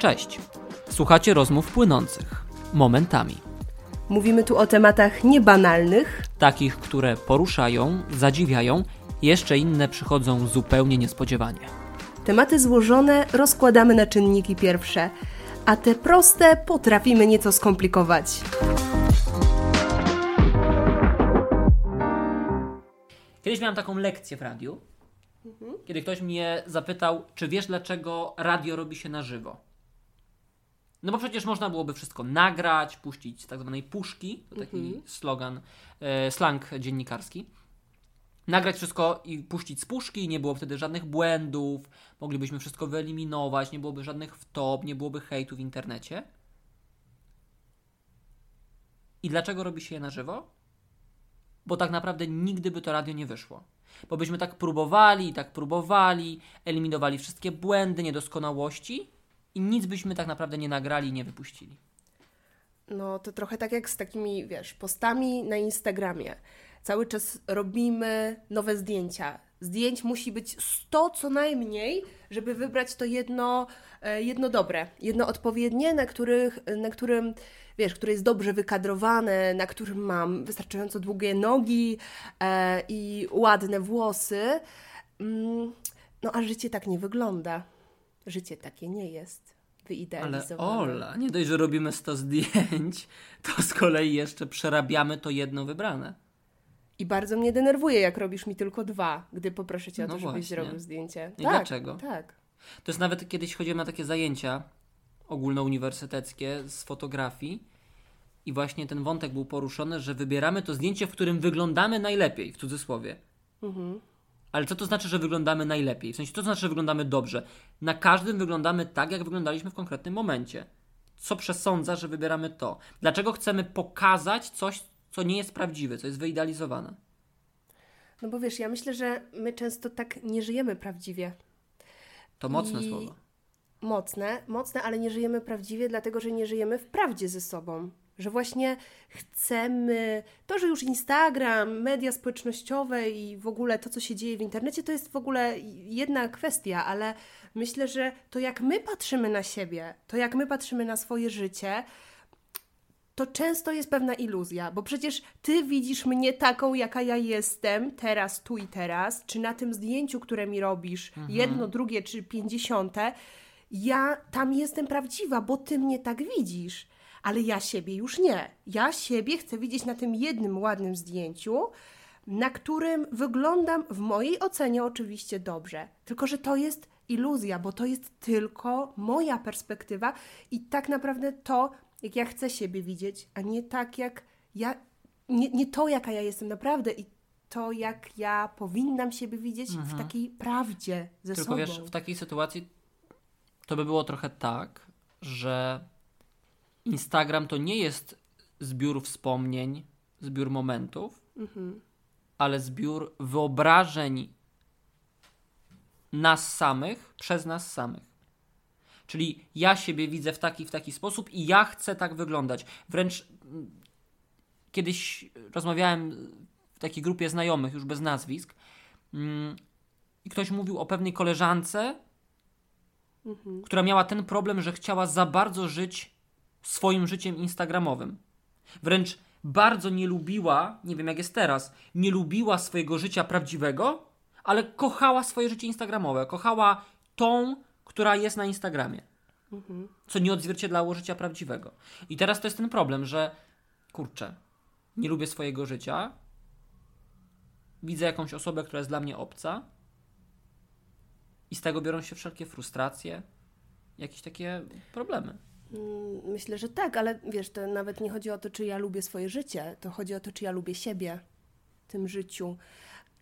Cześć. Słuchacie rozmów płynących momentami. Mówimy tu o tematach niebanalnych, Takich, które poruszają, zadziwiają, jeszcze inne przychodzą zupełnie niespodziewanie. tematy złożone rozkładamy na czynniki pierwsze, a te proste potrafimy nieco skomplikować. Kiedyś miałem taką lekcję w radiu, kiedy ktoś mnie zapytał, czy wiesz dlaczego radio robi się na żywo? No bo przecież można byłoby wszystko nagrać, puścić z tak zwanej puszki, to taki slogan, e, slang dziennikarski. Nagrać wszystko i puścić z puszki, nie było wtedy żadnych błędów, moglibyśmy wszystko wyeliminować, nie byłoby żadnych wtop, nie byłoby hejtu w internecie. I dlaczego robi się je na żywo? bo tak naprawdę nigdy by to radio nie wyszło. Bo byśmy tak próbowali tak próbowali, eliminowali wszystkie błędy, niedoskonałości i nic byśmy tak naprawdę nie nagrali nie wypuścili. No to trochę tak jak z takimi, wiesz, postami na Instagramie. Cały czas robimy nowe zdjęcia. Zdjęć musi być 100 co najmniej, żeby wybrać to jedno, e, jedno dobre, jedno odpowiednie, na, których, na którym, wiesz, które jest dobrze wykadrowane, na którym mam wystarczająco długie nogi e, i ładne włosy. Mm, no a życie tak nie wygląda. Życie takie nie jest Ale wyidealizowane. Ola, nie dość, że robimy 100 zdjęć, to z kolei jeszcze przerabiamy to jedno wybrane. I bardzo mnie denerwuje, jak robisz mi tylko dwa, gdy poproszę cię o No to, żebyś właśnie. zrobił zdjęcie. I tak, dlaczego? Tak. To jest nawet kiedyś chodziłem na takie zajęcia ogólnouniwersyteckie z fotografii i właśnie ten wątek był poruszony, że wybieramy to zdjęcie, w którym wyglądamy najlepiej, w cudzysłowie. Mhm. Ale co to znaczy, że wyglądamy najlepiej? W sensie, co to znaczy, że wyglądamy dobrze? Na każdym wyglądamy tak, jak wyglądaliśmy w konkretnym momencie. Co przesądza, że wybieramy to? Dlaczego chcemy pokazać coś, co nie jest prawdziwe, co jest wyidealizowane? No bo wiesz, ja myślę, że my często tak nie żyjemy prawdziwie. To mocne I- słowo. Mocne, mocne, ale nie żyjemy prawdziwie, dlatego że nie żyjemy w prawdzie ze sobą. Że właśnie chcemy. To, że już Instagram, media społecznościowe i w ogóle to, co się dzieje w internecie, to jest w ogóle jedna kwestia, ale myślę, że to, jak my patrzymy na siebie, to, jak my patrzymy na swoje życie, to często jest pewna iluzja, bo przecież ty widzisz mnie taką, jaka ja jestem, teraz, tu i teraz, czy na tym zdjęciu, które mi robisz, jedno, drugie czy pięćdziesiąte, ja tam jestem prawdziwa, bo ty mnie tak widzisz, ale ja siebie już nie. Ja siebie chcę widzieć na tym jednym ładnym zdjęciu, na którym wyglądam w mojej ocenie oczywiście dobrze. Tylko, że to jest iluzja, bo to jest tylko moja perspektywa i tak naprawdę to, jak ja chcę siebie widzieć, a nie tak jak ja, nie, nie to, jaka ja jestem naprawdę i to, jak ja powinnam siebie widzieć w takiej prawdzie ze Tylko sobą. wiesz, w takiej sytuacji to by było trochę tak, że Instagram to nie jest zbiór wspomnień, zbiór momentów, ale zbiór wyobrażeń nas samych przez nas samych. Czyli ja siebie widzę w taki, w taki sposób i ja chcę tak wyglądać. Wręcz mm, kiedyś rozmawiałem w takiej grupie znajomych, już bez nazwisk, mm, i ktoś mówił o pewnej koleżance, która miała ten problem, że chciała za bardzo żyć swoim życiem instagramowym. Wręcz bardzo nie lubiła, nie wiem jak jest teraz, nie lubiła swojego życia prawdziwego, ale kochała swoje życie instagramowe. Kochała tą, która jest na Instagramie. Co nie odzwierciedlało życia prawdziwego. I teraz to jest ten problem, że kurczę, nie lubię swojego życia, widzę jakąś osobę, która jest dla mnie obca, i z tego biorą się wszelkie frustracje, jakieś takie problemy. Mm, Myślę, że tak, ale wiesz, to nawet nie chodzi o to, czy ja lubię swoje życie, to chodzi o to, czy ja lubię siebie w tym życiu.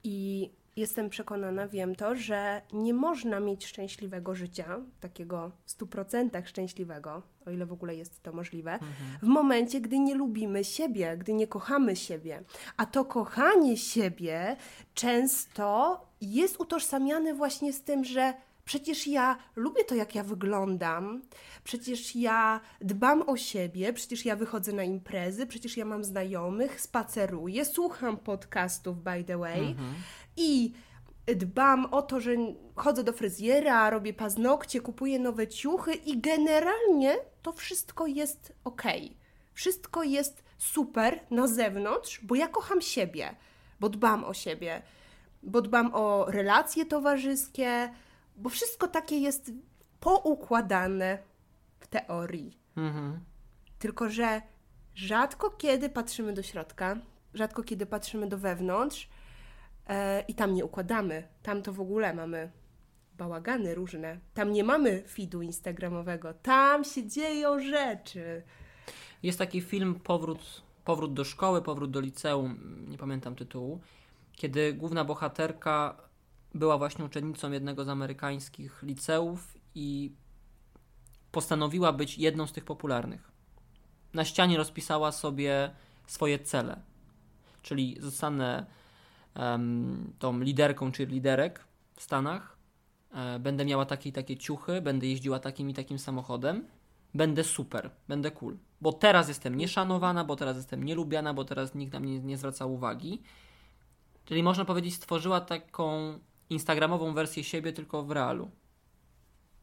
I jestem przekonana, wiem to, że nie można mieć szczęśliwego życia, takiego w 100% szczęśliwego, o ile w ogóle jest to możliwe, w momencie, gdy nie lubimy siebie, gdy nie kochamy siebie. A to kochanie siebie często jest utożsamiane właśnie z tym, że Przecież ja lubię to, jak ja wyglądam, przecież ja dbam o siebie, przecież ja wychodzę na imprezy, przecież ja mam znajomych, spaceruję, słucham podcastów, by the way. I dbam o to, że chodzę do fryzjera, robię paznokcie, kupuję nowe ciuchy i generalnie to wszystko jest ok. Wszystko jest super na zewnątrz, bo ja kocham siebie, bo dbam o siebie, bo dbam o relacje towarzyskie, bo wszystko takie jest poukładane w teorii. Mhm. Tylko, że rzadko kiedy patrzymy do środka, rzadko kiedy patrzymy do wewnątrz e, i tam nie układamy. Tam to w ogóle mamy bałagany różne. Tam nie mamy feedu instagramowego. Tam się dzieją rzeczy. Jest taki film Powrót, Powrót do szkoły, Powrót do liceum, nie pamiętam tytułu, kiedy główna bohaterka była właśnie uczennicą jednego z amerykańskich liceów i postanowiła być jedną z tych popularnych. Na ścianie rozpisała sobie swoje cele, czyli zostanę um, tą liderką czy liderek w Stanach, e, będę miała takie i takie ciuchy, będę jeździła takim i takim samochodem, będę super, będę cool. Bo teraz jestem nieszanowana, bo teraz jestem nielubiana, bo teraz nikt na mnie nie zwraca uwagi. Czyli można powiedzieć, stworzyła taką instagramową wersję siebie, tylko w realu.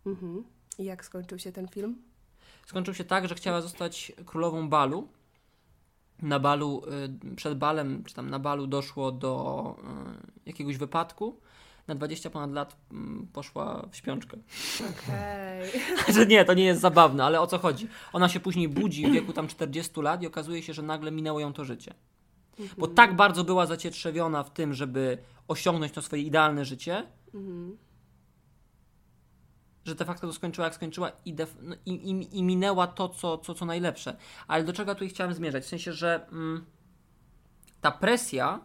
Mhm. I jak skończył się ten film? Skończył się tak, że chciała zostać królową balu. Na balu, y, przed balem, czy tam na balu doszło do y, jakiegoś wypadku. Na 20 ponad lat mm, poszła w śpiączkę. Okej. że nie, to nie jest zabawne, ale o co chodzi? Ona się później budzi w wieku tam 40 lat i okazuje się, że nagle minęło ją to życie. Bo tak bardzo była zacietrzewiona w tym, żeby osiągnąć to swoje idealne życie, Mhm. że de facto to skończyła jak skończyła i, def- no, i, i, i minęła to, co, co, co najlepsze. Ale do czego tutaj chciałem zmierzać? W sensie, że mm, ta presja,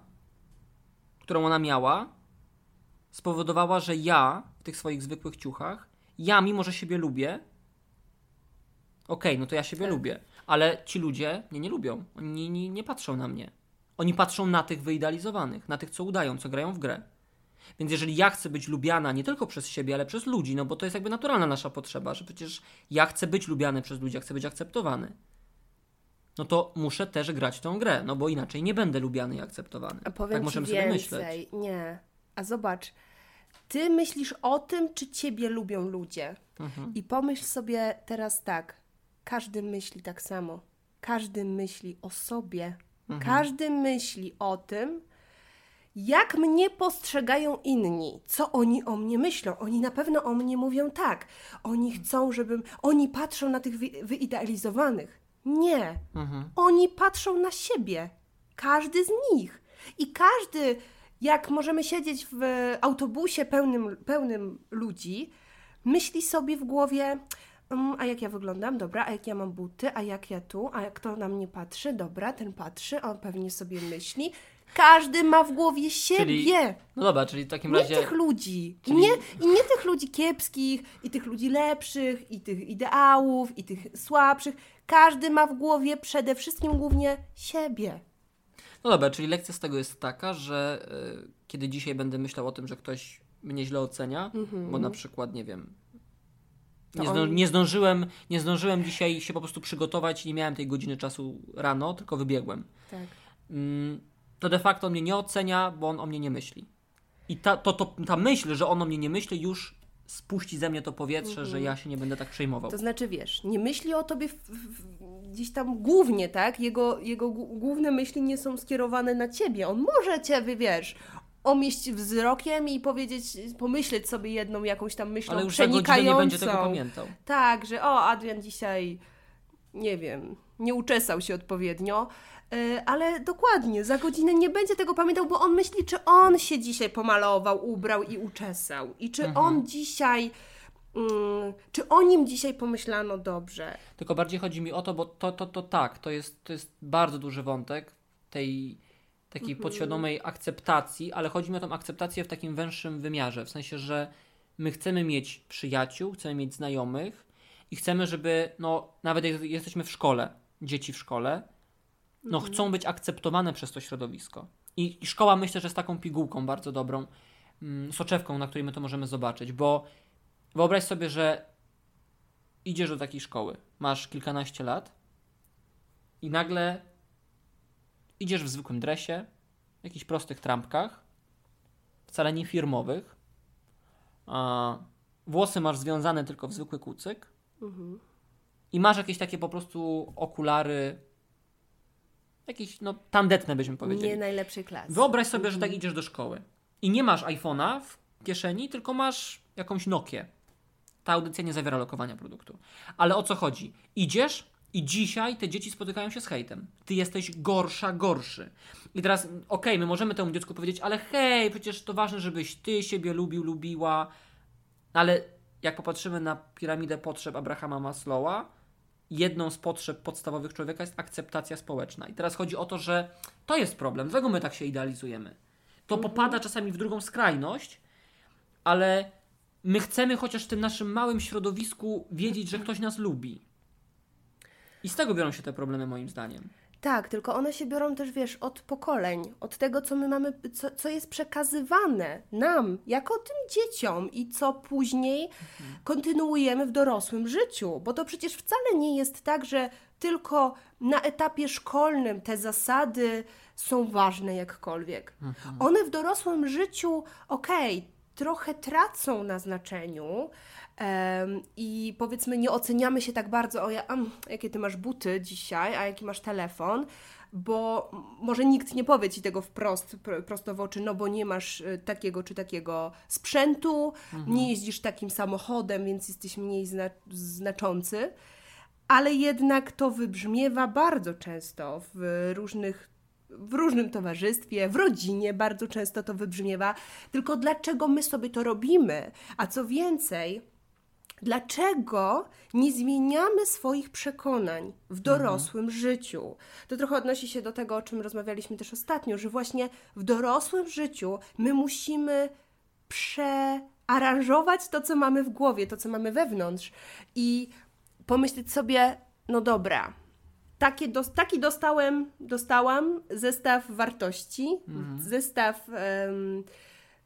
którą ona miała, spowodowała, że ja w tych swoich zwykłych ciuchach, ja mimo, że siebie lubię, okej, no to ja siebie Tak. lubię, ale ci ludzie mnie nie lubią. Oni nie, nie, nie patrzą na mnie. Oni patrzą na tych wyidealizowanych, na tych, co udają, co grają w grę. Więc jeżeli ja chcę być lubiana nie tylko przez siebie, ale przez ludzi, no bo to jest jakby naturalna nasza potrzeba, że przecież ja chcę być lubiany przez ludzi, ja chcę być akceptowany. No to muszę też grać w tą grę, no bo inaczej nie będę lubiany i akceptowany. A powiem tak możemy sobie myśleć. więcej. Nie. A zobacz, ty myślisz o tym, czy ciebie lubią ludzie. Mhm. I pomyśl sobie teraz tak. Każdy myśli tak samo. Każdy myśli o sobie. Mhm. Każdy myśli o tym, jak mnie postrzegają inni, co oni o mnie myślą. Oni na pewno o mnie mówią tak. Oni chcą, żebym. Oni patrzą na tych wy, wyidealizowanych. Nie. Mhm. Oni patrzą na siebie. Każdy z nich. I każdy, jak możemy siedzieć w autobusie pełnym, pełnym ludzi, myśli sobie w głowie, "Mm, a jak ja wyglądam, dobra, a jak ja mam buty, a jak ja tu, a jak kto na mnie patrzy, dobra, ten patrzy, on pewnie sobie myśli. Każdy ma w głowie siebie. No dobra, czyli w takim Nie razie... tych ludzi. I, Czyli- nie, I nie tych ludzi kiepskich, i tych ludzi lepszych, i tych ideałów, i tych słabszych. Każdy ma w głowie przede wszystkim głównie siebie. No dobra, czyli lekcja z tego jest taka, że y, kiedy dzisiaj będę myślał o tym, że ktoś mnie źle ocenia, bo na przykład, nie wiem, To nie, zdą, nie, zdążyłem, nie zdążyłem dzisiaj się po prostu przygotować i nie miałem tej godziny czasu rano, tylko wybiegłem. Tak. Mm, to de facto on mnie nie ocenia, bo on o mnie nie myśli. I ta, to, to, ta myśl, że on o mnie nie myśli, już spuści ze mnie to powietrze, że ja się nie będę tak przejmował. To znaczy, wiesz, nie myśli o tobie w, w, gdzieś tam głównie, tak? Jego, jego głó- główne myśli nie są skierowane na ciebie. On może cię, wy- wiesz, omieść wzrokiem i powiedzieć, pomyśleć sobie jedną jakąś tam myślą Ale już przenikającą. nie będzie tego pamiętał. Tak, że o, Adrian dzisiaj, nie wiem, nie uczesał się odpowiednio, yy, ale dokładnie, za godzinę nie będzie tego pamiętał, bo on myśli, czy on się dzisiaj pomalował, ubrał i uczesał. I czy Mhm. on dzisiaj, mm, czy o nim dzisiaj pomyślano dobrze. Tylko bardziej chodzi mi o to, bo to, to, to tak, to jest, to jest bardzo duży wątek tej takiej podświadomej akceptacji, ale chodzi mi o tą akceptację w takim węższym wymiarze, w sensie, że my chcemy mieć przyjaciół, chcemy mieć znajomych i chcemy, żeby, no, nawet jak jesteśmy w szkole, dzieci w szkole, no, chcą być akceptowane przez to środowisko. I, I szkoła myślę, że jest taką pigułką bardzo dobrą, mm, soczewką, na której my to możemy zobaczyć, bo wyobraź sobie, że idziesz do takiej szkoły, masz kilkanaście lat i nagle idziesz w zwykłym dresie, w jakichś prostych trampkach, wcale nie firmowych. A, włosy masz związane tylko w zwykły kucyk. I masz jakieś takie po prostu okulary. Jakieś, no, tandetne byśmy powiedzieli. Nie najlepszej klasy. Wyobraź sobie, że tak idziesz do szkoły i nie masz iPhone'a w kieszeni, tylko masz jakąś Nokię. Ta audycja nie zawiera lokowania produktu. Ale o co chodzi? Idziesz i dzisiaj te dzieci spotykają się z hejtem. Ty jesteś gorsza, gorszy. I teraz, okej, my możemy temu dziecku powiedzieć, ale hej, przecież to ważne, żebyś ty siebie lubił, lubiła. Ale jak popatrzymy na piramidę potrzeb Abrahama Maslowa, jedną z potrzeb podstawowych człowieka jest akceptacja społeczna. I teraz chodzi o to, że to jest problem. Dlaczego my tak się idealizujemy? To popada czasami w drugą skrajność, ale my chcemy chociaż w tym naszym małym środowisku wiedzieć, że ktoś nas lubi. I z tego biorą się te problemy, moim zdaniem. Tak, tylko one się biorą też, wiesz, od pokoleń, od tego, co my mamy, co, co jest przekazywane nam, jako tym dzieciom i co później kontynuujemy w dorosłym życiu. Bo to przecież wcale nie jest tak, że tylko na etapie szkolnym te zasady są ważne jakkolwiek. One w dorosłym życiu, okej, trochę tracą na znaczeniu em, i powiedzmy nie oceniamy się tak bardzo, o ja, am, jakie ty masz buty dzisiaj, a jaki masz telefon, bo może nikt nie powie ci tego wprost, pr- prosto w oczy, no bo nie masz y, takiego czy takiego sprzętu, nie jeździsz takim samochodem, więc jesteś mniej zna- znaczący, ale jednak to wybrzmiewa bardzo często w różnych w różnym towarzystwie, w rodzinie bardzo często to wybrzmiewa. Tylko dlaczego my sobie to robimy? A co więcej, dlaczego nie zmieniamy swoich przekonań w dorosłym życiu? To trochę odnosi się do tego, o czym rozmawialiśmy też ostatnio, że właśnie w dorosłym życiu my musimy przearanżować to, co mamy w głowie, to, co mamy wewnątrz i pomyśleć sobie, no dobra, takie dos- taki dostałem, dostałam zestaw wartości, zestaw em,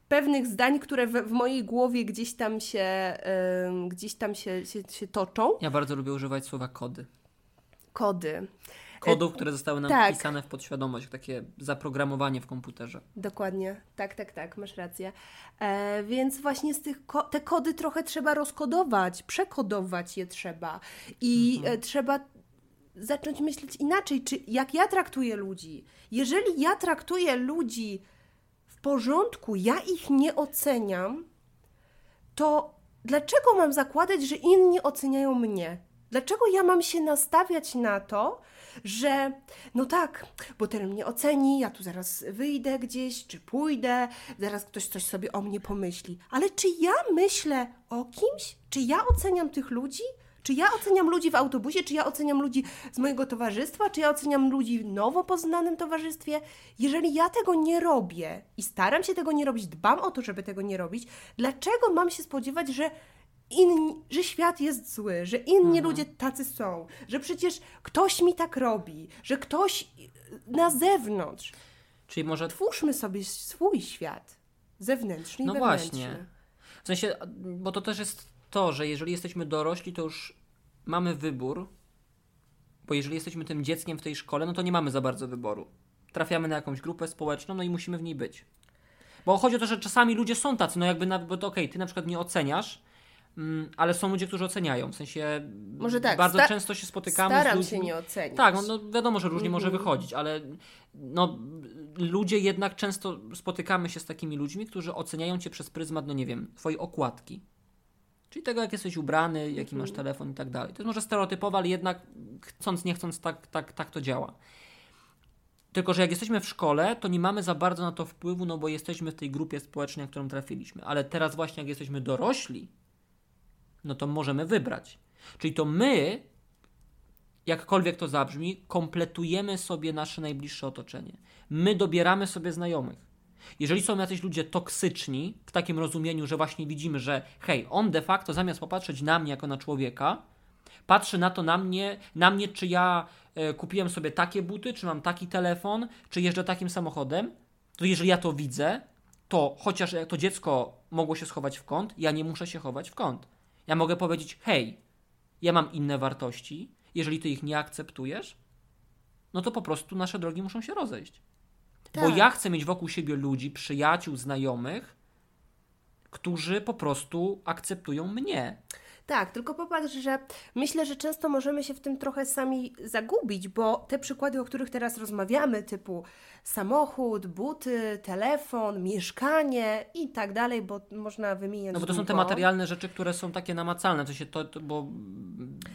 pewnych zdań, które w, w mojej głowie gdzieś tam się, em, gdzieś tam się, się, się toczą. Ja bardzo lubię używać słowa kody. Kody. Kodów, które zostały nam tak. wpisane w podświadomość, takie zaprogramowanie w komputerze. Dokładnie, tak, tak, tak, masz rację. E, więc właśnie z tych ko- te kody trochę trzeba rozkodować, przekodować je trzeba i e, trzeba zacząć myśleć inaczej, czy jak ja traktuję ludzi. Jeżeli ja traktuję ludzi w porządku, ja ich nie oceniam, to dlaczego mam zakładać, że inni oceniają mnie? Dlaczego ja mam się nastawiać na to, że no tak, bo ten mnie oceni, ja tu zaraz wyjdę gdzieś, czy pójdę, zaraz ktoś coś sobie o mnie pomyśli. Ale czy ja myślę o kimś? Czy ja oceniam tych ludzi? Czy ja oceniam ludzi w autobusie? Czy ja oceniam ludzi z mojego towarzystwa? Czy ja oceniam ludzi w nowo poznanym towarzystwie? Jeżeli ja tego nie robię i staram się tego nie robić, dbam o to, żeby tego nie robić, dlaczego mam się spodziewać, że inni, że świat jest zły, że inni ludzie tacy są, że przecież ktoś mi tak robi, że ktoś na zewnątrz. Czyli może Twórzmy sobie swój świat zewnętrzny i No wewnętrzny. właśnie. W sensie, bo to też jest to, że jeżeli jesteśmy dorośli, to już mamy wybór, bo jeżeli jesteśmy tym dzieckiem w tej szkole, no to nie mamy za bardzo wyboru. Trafiamy na jakąś grupę społeczną, no i musimy w niej być. Bo chodzi o to, że czasami ludzie są tacy, no jakby, na, bo to okej, ty na przykład nie oceniasz, mm, ale są ludzie, którzy oceniają. W sensie Może tak, bardzo często się spotykamy Staram z ludźmi. się nie ocenić. Tak, no, no wiadomo, że różnie może Mhm. wychodzić, ale no, ludzie jednak często spotykamy się z takimi ludźmi, którzy oceniają cię przez pryzmat, no nie wiem, twojej okładki. Czyli tego, jak jesteś ubrany, jaki masz Mhm. telefon i tak dalej. To jest może stereotypowe, ale jednak chcąc, nie chcąc, tak, tak, tak to działa. Tylko, że jak jesteśmy w szkole, to nie mamy za bardzo na to wpływu, no bo jesteśmy w tej grupie społecznej, na którą trafiliśmy. Ale teraz właśnie, jak jesteśmy dorośli, no to możemy wybrać. Czyli to my, jakkolwiek to zabrzmi, kompletujemy sobie nasze najbliższe otoczenie. My dobieramy sobie znajomych. Jeżeli są jacyś ludzie toksyczni, w takim rozumieniu, że właśnie widzimy, że hej, on de facto zamiast popatrzeć na mnie jako na człowieka, patrzy na to na mnie, na mnie czy ja e, kupiłem sobie takie buty, czy mam taki telefon, czy jeżdżę takim samochodem, to jeżeli ja to widzę, to chociaż to dziecko mogło się schować w kąt, ja nie muszę się chować w kąt. Ja mogę powiedzieć, hej, ja mam inne wartości, jeżeli ty ich nie akceptujesz, no to po prostu nasze drogi muszą się rozejść. Bo Tak. ja chcę mieć wokół siebie ludzi, przyjaciół, znajomych, którzy po prostu akceptują mnie. Tak, tylko popatrz, że myślę, że często możemy się w tym trochę sami zagubić, bo te przykłady, o których teraz rozmawiamy, typu samochód, buty, telefon, mieszkanie i tak dalej, bo można wymieniać. No bo to są te długo. materialne rzeczy, które są takie namacalne, to się to, to bo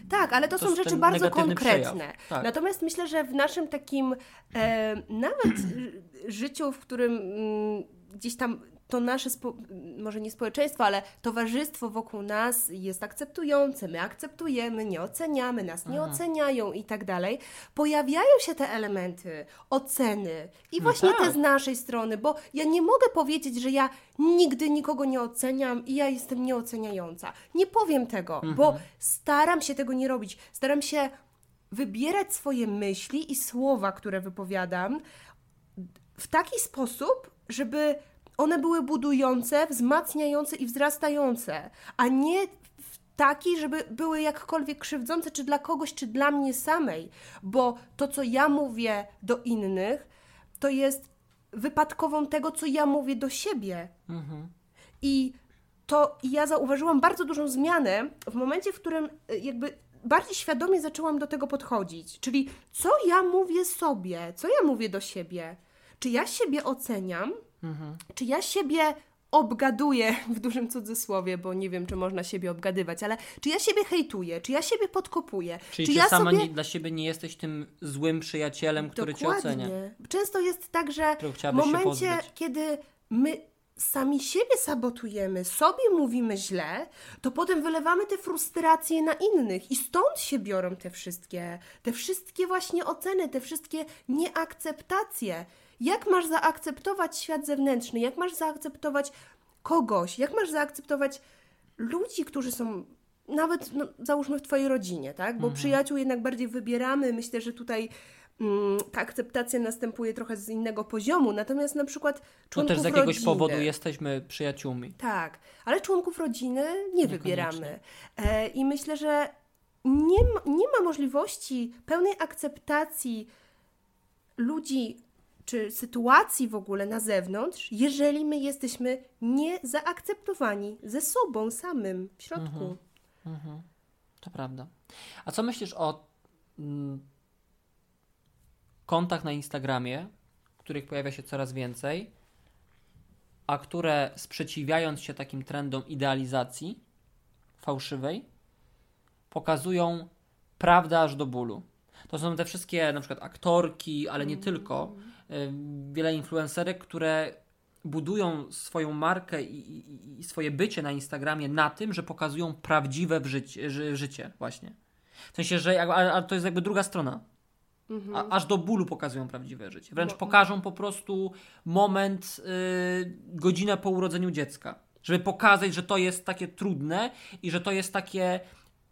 Tak, ale to, To są rzeczy bardzo konkretne. Tak. Natomiast myślę, że w naszym takim e, nawet życiu, w którym mm, gdzieś tam to nasze, może nie społeczeństwo, ale towarzystwo wokół nas jest akceptujące, my akceptujemy, nie oceniamy, nas nie oceniają i tak dalej, pojawiają się te elementy oceny i właśnie tak. te z naszej strony, bo ja nie mogę powiedzieć, że ja nigdy nikogo nie oceniam i ja jestem nieoceniająca. Nie powiem tego, bo staram się tego nie robić. Staram się wybierać swoje myśli i słowa, które wypowiadam w taki sposób, żeby one były budujące, wzmacniające i wzrastające, a nie w taki, żeby były jakkolwiek krzywdzące, czy dla kogoś, czy dla mnie samej, bo to, co ja mówię do innych, to jest wypadkową tego, co ja mówię do siebie. I to ja zauważyłam bardzo dużą zmianę w momencie, w którym y, jakby bardziej świadomie zaczęłam do tego podchodzić. Czyli co ja mówię sobie, co ja mówię do siebie. Czy ja siebie oceniam, czy ja siebie obgaduję w dużym cudzysłowie, bo nie wiem, czy można siebie obgadywać, ale czy ja siebie hejtuję, czy ja siebie podkopuję, Czyli czy ty ja sama sobie... nie, dla siebie nie jesteś tym złym przyjacielem, który cię ocenia. Często jest tak, że w momencie, kiedy my sami siebie sabotujemy, sobie mówimy źle, to potem wylewamy te frustracje na innych i stąd się biorą te wszystkie, te wszystkie właśnie oceny, te wszystkie nieakceptacje. Jak masz zaakceptować świat zewnętrzny? Jak masz zaakceptować kogoś? Jak masz zaakceptować ludzi, którzy są nawet, no, załóżmy, w Twojej rodzinie, tak? Mhm. Bo przyjaciół jednak bardziej wybieramy. Myślę, że tutaj mm, ta akceptacja następuje trochę z innego poziomu. Natomiast na przykład No członków też z jakiegoś rodziny, powodu jesteśmy przyjaciółmi. Tak, ale członków rodziny nie wybieramy. E, I myślę, że nie ma, nie ma możliwości pełnej akceptacji ludzi czy sytuacji w ogóle na zewnątrz, jeżeli my jesteśmy niezaakceptowani ze sobą samym w środku. To prawda. A co myślisz o mm, kontach na Instagramie, których pojawia się coraz więcej, a które sprzeciwiając się takim trendom idealizacji fałszywej, pokazują prawdę aż do bólu. To są te wszystkie na przykład aktorki, ale nie tylko, y, wiele influencerek, które budują swoją markę i, i, i swoje bycie na Instagramie na tym, że pokazują prawdziwe życie, ży, życie właśnie. W sensie, że a, a to jest jakby druga strona. A, aż do bólu pokazują prawdziwe życie. Wręcz pokażą po prostu moment, y, godzinę po urodzeniu dziecka. Żeby pokazać, że to jest takie trudne i że to jest takie,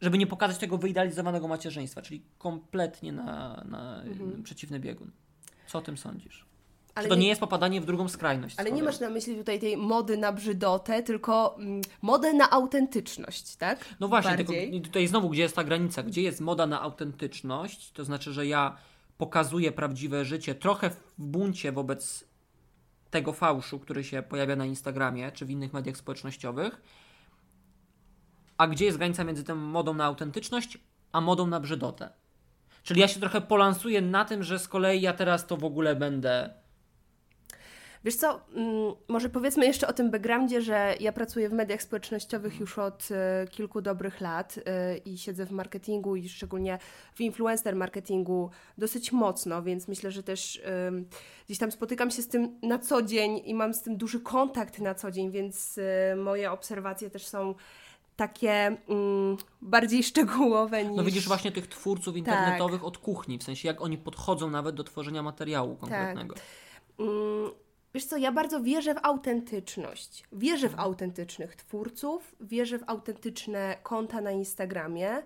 żeby nie pokazać tego wyidealizowanego macierzyństwa, czyli kompletnie na, na y, przeciwny biegun. Co o tym sądzisz? Ale to nie- nie jest popadanie w drugą skrajność? Ale nie masz na myśli tutaj tej mody na brzydotę, tylko mm, modę na autentyczność, tak? No właśnie, tylko tutaj znowu, gdzie jest ta granica? Gdzie jest moda na autentyczność? To znaczy, że ja pokazuję prawdziwe życie trochę w buncie wobec tego fałszu, który się pojawia na Instagramie czy w innych mediach społecznościowych. A gdzie jest granica między tą modą na autentyczność, a modą na brzydotę? Czyli ja się trochę polansuję na tym, że z kolei ja teraz to w ogóle będę. Wiesz co, mm, może powiedzmy jeszcze o tym backgroundzie, że ja pracuję w mediach społecznościowych już od e, kilku dobrych lat e, i siedzę w marketingu i szczególnie w influencer marketingu dosyć mocno, więc myślę, że też gdzieś tam spotykam się z tym na co dzień i mam z tym duży kontakt na co dzień, więc e, moje obserwacje też są takie mm, bardziej szczegółowe niż... No widzisz właśnie tych twórców internetowych od kuchni, w sensie jak oni podchodzą nawet do tworzenia materiału konkretnego. Mm, Wiesz co, ja bardzo wierzę w autentyczność. Wierzę w autentycznych twórców, wierzę w autentyczne konta na Instagramie,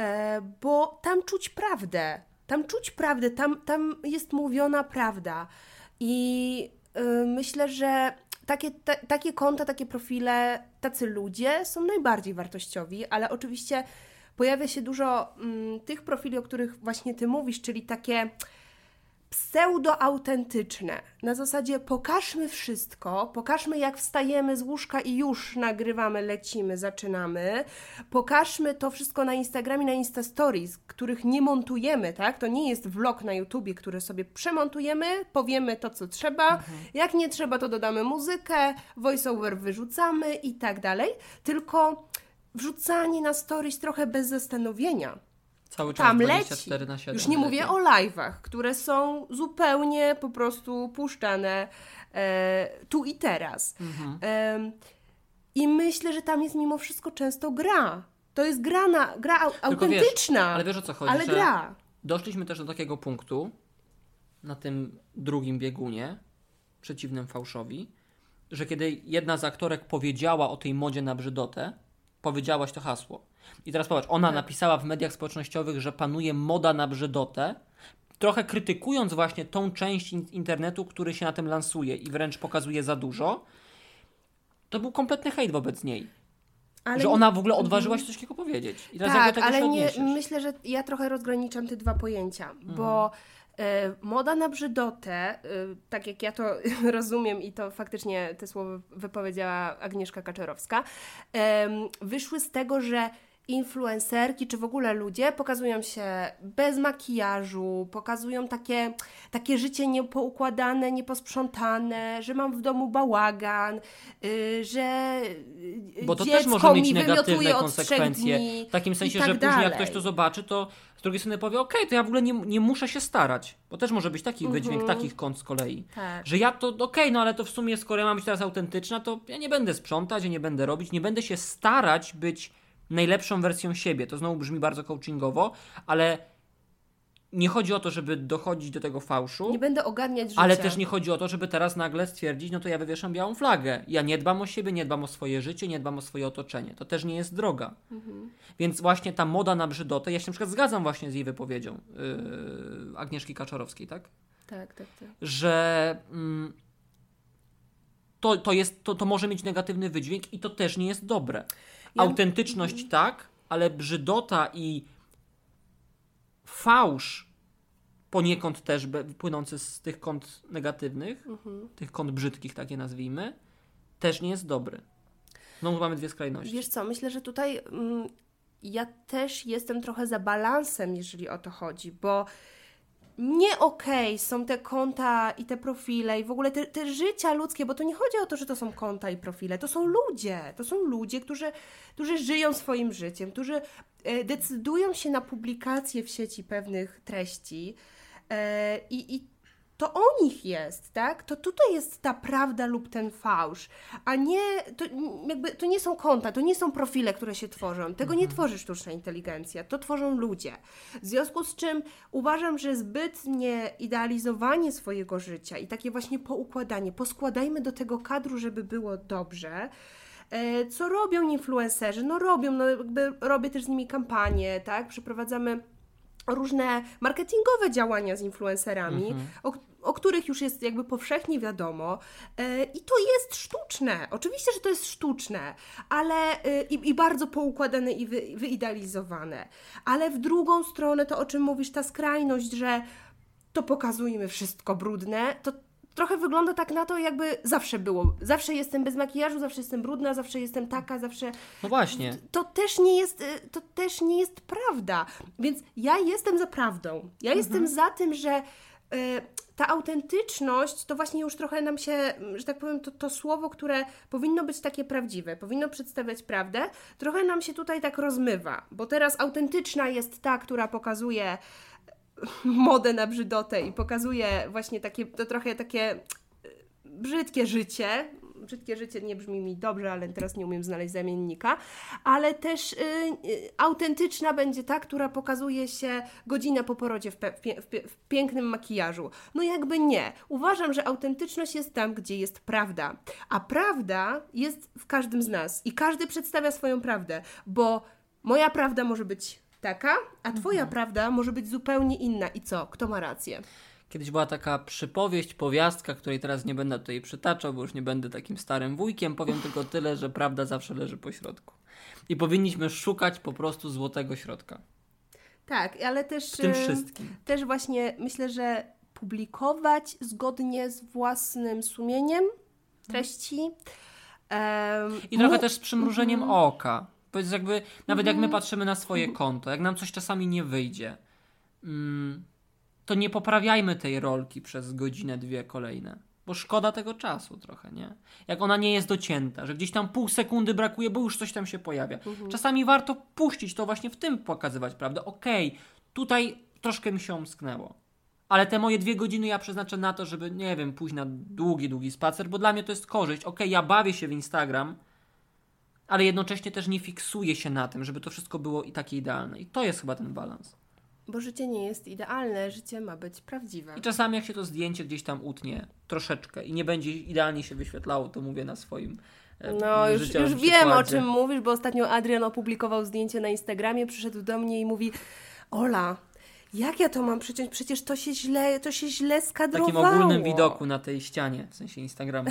e, bo tam czuć prawdę. Tam czuć prawdę, tam, tam jest mówiona prawda. I y, myślę, że takie, ta, takie konta, takie profile, tacy ludzie są najbardziej wartościowi, ale oczywiście pojawia się dużo mm, tych profili, o których właśnie Ty mówisz, czyli takie pseudo-autentyczne. Na zasadzie pokażmy wszystko, pokażmy jak wstajemy z łóżka i już nagrywamy, lecimy, zaczynamy. Pokażmy to wszystko na Instagramie, na Insta Stories, których nie montujemy, tak? To nie jest vlog na YouTubie, który sobie przemontujemy, powiemy to, co trzeba. Mhm. Jak nie trzeba, to dodamy muzykę, voiceover wyrzucamy i tak dalej. Tylko wrzucanie na stories trochę bez zastanowienia Cały czas tam 24 leci. na 7. Już nie mówię o live'ach, które są zupełnie po prostu puszczane e, tu i teraz. Mhm. E, I myślę, że tam jest mimo wszystko często gra. To jest gra, na, gra autentyczna. Wiesz, ale wiesz o co chodzi? Ale gra. Doszliśmy też do takiego punktu na tym drugim biegunie, przeciwnym fałszowi, że kiedy jedna z aktorek powiedziała o tej modzie na brzydotę, powiedziałaś to hasło. I teraz popatrz, ona tak. napisała w mediach społecznościowych, że panuje moda na brzydotę, trochę krytykując właśnie tą część internetu, który się na tym lansuje i wręcz pokazuje za dużo. To był kompletny hejt wobec niej. Ale że ona w ogóle odważyła się coś takiego powiedzieć. I teraz tak, ale nie, myślę, że ja trochę rozgraniczam te dwa pojęcia, mhm. bo e, moda na brzydotę, e, tak jak ja to rozumiem i to faktycznie te słowa wypowiedziała Agnieszka Kaczorowska, wyszły z tego, że influencerki, czy w ogóle ludzie pokazują się bez makijażu, pokazują takie, takie życie niepoukładane, nieposprzątane, że mam w domu bałagan, yy, że Bo to też może mieć negatywne konsekwencje. W takim sensie, tak że później jak ktoś to zobaczy, to z drugiej strony powie, okej, okay, to ja w ogóle nie, nie muszę się starać. Bo też może być taki wydźwięk takich kont z kolei. Tak. Że ja to, okej, okay, no ale to w sumie skoro ja mam być teraz autentyczna, to ja nie będę sprzątać, ja nie będę robić, nie będę się starać być najlepszą wersją siebie. To znowu brzmi bardzo coachingowo, ale nie chodzi o to, żeby dochodzić do tego fałszu. Nie będę ogarniać życia. Ale też nie chodzi o to, żeby teraz nagle stwierdzić, no to ja wywieszam białą flagę. Ja nie dbam o siebie, nie dbam o swoje życie, nie dbam o swoje otoczenie. To też nie jest droga. Mhm. Więc właśnie ta moda na brzydotę, ja się na przykład zgadzam właśnie z jej wypowiedzią yy, Agnieszki Kaczorowskiej, tak? Tak, tak, tak. Że... Mm, to, to, jest, to, to może mieć negatywny wydźwięk i to też nie jest dobre. Ja... Autentyczność tak, ale brzydota i fałsz poniekąd też płynący z tych kąt negatywnych, mhm. tych kąt brzydkich, takie nazwijmy, też nie jest dobry. No, mamy dwie skrajności. Wiesz co, myślę, że tutaj mm, ja też jestem trochę za balansem, jeżeli o to chodzi, bo nie okej okay są te konta i te profile i w ogóle te, te, życia ludzkie, bo to nie chodzi o to, że to są konta i profile, to są ludzie, to są ludzie, którzy, którzy żyją swoim życiem, którzy e, decydują się na publikację w sieci pewnych treści e, i, i to o nich jest, tak? To tutaj jest ta prawda lub ten fałsz, a nie, to, jakby, to nie są konta, to nie są profile, które się tworzą. Tego nie mhm. tworzy sztuczna inteligencja, to tworzą ludzie. W związku z czym uważam, że zbytnie idealizowanie swojego życia i takie właśnie poukładanie, poskładajmy do tego kadru, żeby było dobrze, e, co robią influencerzy? No robią, no jakby robię też z nimi kampanie, tak? Przeprowadzamy różne marketingowe działania z influencerami, mhm. o, o, których już jest jakby powszechnie wiadomo. E, I to jest sztuczne. Oczywiście, że to jest sztuczne, ale e, i, bardzo poukładane i wy, wyidealizowane. Ale w drugą stronę to, o czym mówisz, ta skrajność, że to pokazujemy wszystko brudne, to trochę wygląda tak na to, jakby zawsze było. Zawsze jestem bez makijażu, zawsze jestem brudna, zawsze jestem taka, zawsze. No właśnie. To też nie jest, y, to też nie jest prawda. Więc ja jestem za prawdą. Ja mhm. jestem za tym, że. Y, ta autentyczność to właśnie już trochę nam się, że tak powiem, to, to słowo, które powinno być takie prawdziwe, powinno przedstawiać prawdę, trochę nam się tutaj tak rozmywa, bo teraz autentyczna jest ta, która pokazuje modę na brzydotę i pokazuje właśnie takie, to trochę takie e, brzydkie życie. Brzydkie życie nie brzmi mi dobrze, ale teraz nie umiem znaleźć zamiennika, ale też y, y, autentyczna będzie ta, która pokazuje się godzinę po porodzie w, pe, w, w, w pięknym makijażu. No jakby nie. Uważam, że autentyczność jest tam, gdzie jest prawda. A prawda jest w każdym z nas i każdy przedstawia swoją prawdę, bo moja prawda może być taka, a twoja mhm. prawda może być zupełnie inna. I co? Kto ma rację? Kiedyś była taka przypowieść, powiastka, której teraz nie będę tutaj przytaczał, bo już nie będę takim starym wujkiem. Powiem tylko tyle, że prawda zawsze leży po środku. I powinniśmy szukać po prostu złotego środka. Tak, ale też. W tym wszystkim. Też właśnie myślę, że publikować zgodnie z własnym sumieniem treści. Em, I trochę mu- też z przymrużeniem Mhm. oka. To jest jakby, nawet jak my patrzymy na swoje konto, jak nam coś czasami nie wyjdzie, mm, to nie poprawiajmy tej rolki przez godzinę, dwie kolejne. Bo szkoda tego czasu trochę, nie? Jak ona nie jest docięta, że gdzieś tam pół sekundy brakuje, bo już coś tam się pojawia. Czasami warto puścić to właśnie w tym pokazywać, prawda? Okej, tutaj troszkę mi się omsknęło. Ale te moje dwie godziny ja przeznaczę na to, żeby, nie wiem, pójść na długi, długi spacer, bo dla mnie to jest korzyść. Okej, ja bawię się w Instagram, ale jednocześnie też nie fiksuję się na tym, żeby to wszystko było i takie idealne. I to jest chyba ten balans. Bo życie nie jest idealne, życie ma być prawdziwe. I czasami jak się to zdjęcie gdzieś tam utnie troszeczkę i nie będzie idealnie się wyświetlało, to mówię na swoim e, No, już, już wiem o czym mówisz, bo ostatnio Adrian opublikował zdjęcie na Instagramie, przyszedł do mnie i mówi: Ola, jak ja to mam przeciąć? Przecież to się źle, to się źle W skadrowało. takim ogólnym widoku na tej ścianie, w sensie Instagramu,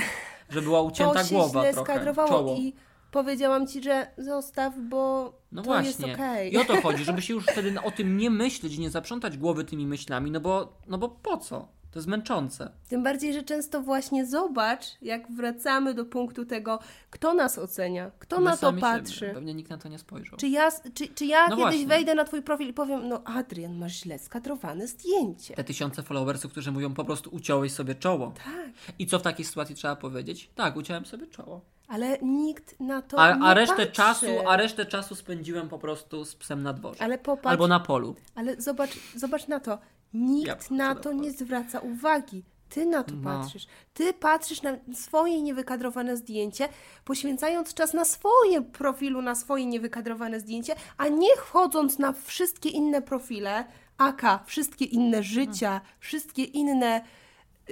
że była ucięta głowa trochę, skadrowało czoło. i powiedziałam ci, że zostaw, bo No to jest właśnie. okej. I o to chodzi, żeby się już wtedy o tym nie myśleć, nie zaprzątać głowy tymi myślami, no bo, no bo po co? To jest męczące. Tym bardziej, że często właśnie zobacz, jak wracamy do punktu tego, kto nas ocenia, kto My na to patrzy. Siebie. Pewnie nikt na to nie spojrzał. Czy ja, czy, czy ja No kiedyś właśnie. wejdę na twój profil i powiem, no Adrian, masz źle skadrowane zdjęcie. Te tysiące followersów, którzy mówią po prostu uciąłeś sobie czoło. Tak, I co w takiej sytuacji trzeba powiedzieć? Tak, uciąłem sobie czoło. Ale nikt na to A, nie a, resztę patrzy. czasu, a resztę czasu spędziłem po prostu z psem na dworze. Ale popatrz, Albo na polu. ale zobacz, zobacz na to. Nikt Jabłko na to nie zwraca uwagi. Ty na to No. patrzysz. Ty patrzysz na swoje niewykadrowane zdjęcie, poświęcając czas na swoje profilu, na swoje niewykadrowane zdjęcie, a nie wchodząc na wszystkie inne profile, aka, wszystkie inne życia, wszystkie inne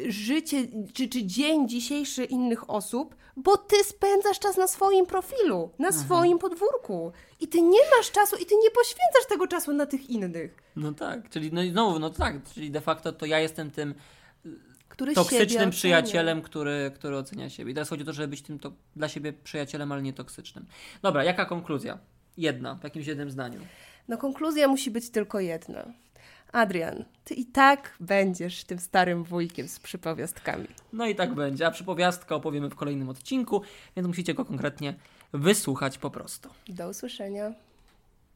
życie, czy, czy dzień dzisiejszy innych osób, bo ty spędzasz czas na swoim profilu, na swoim podwórku. I ty nie masz czasu, i ty nie poświęcasz tego czasu na tych innych, No tak, czyli no i znowu, no tak, czyli de facto to ja jestem tym który siebie toksycznym przyjacielem, który, który ocenia siebie. I teraz chodzi o to, żeby być tym to, dla siebie przyjacielem, ale nie toksycznym. Dobra, jaka konkluzja? Jedna, w jakimś jednym zdaniu. No konkluzja musi być tylko jedna. Adrian, ty i tak będziesz tym starym wujkiem z przypowiastkami. No i tak będzie, a przypowiastkę opowiemy w kolejnym odcinku, więc musicie go konkretnie wysłuchać po prostu. Do usłyszenia.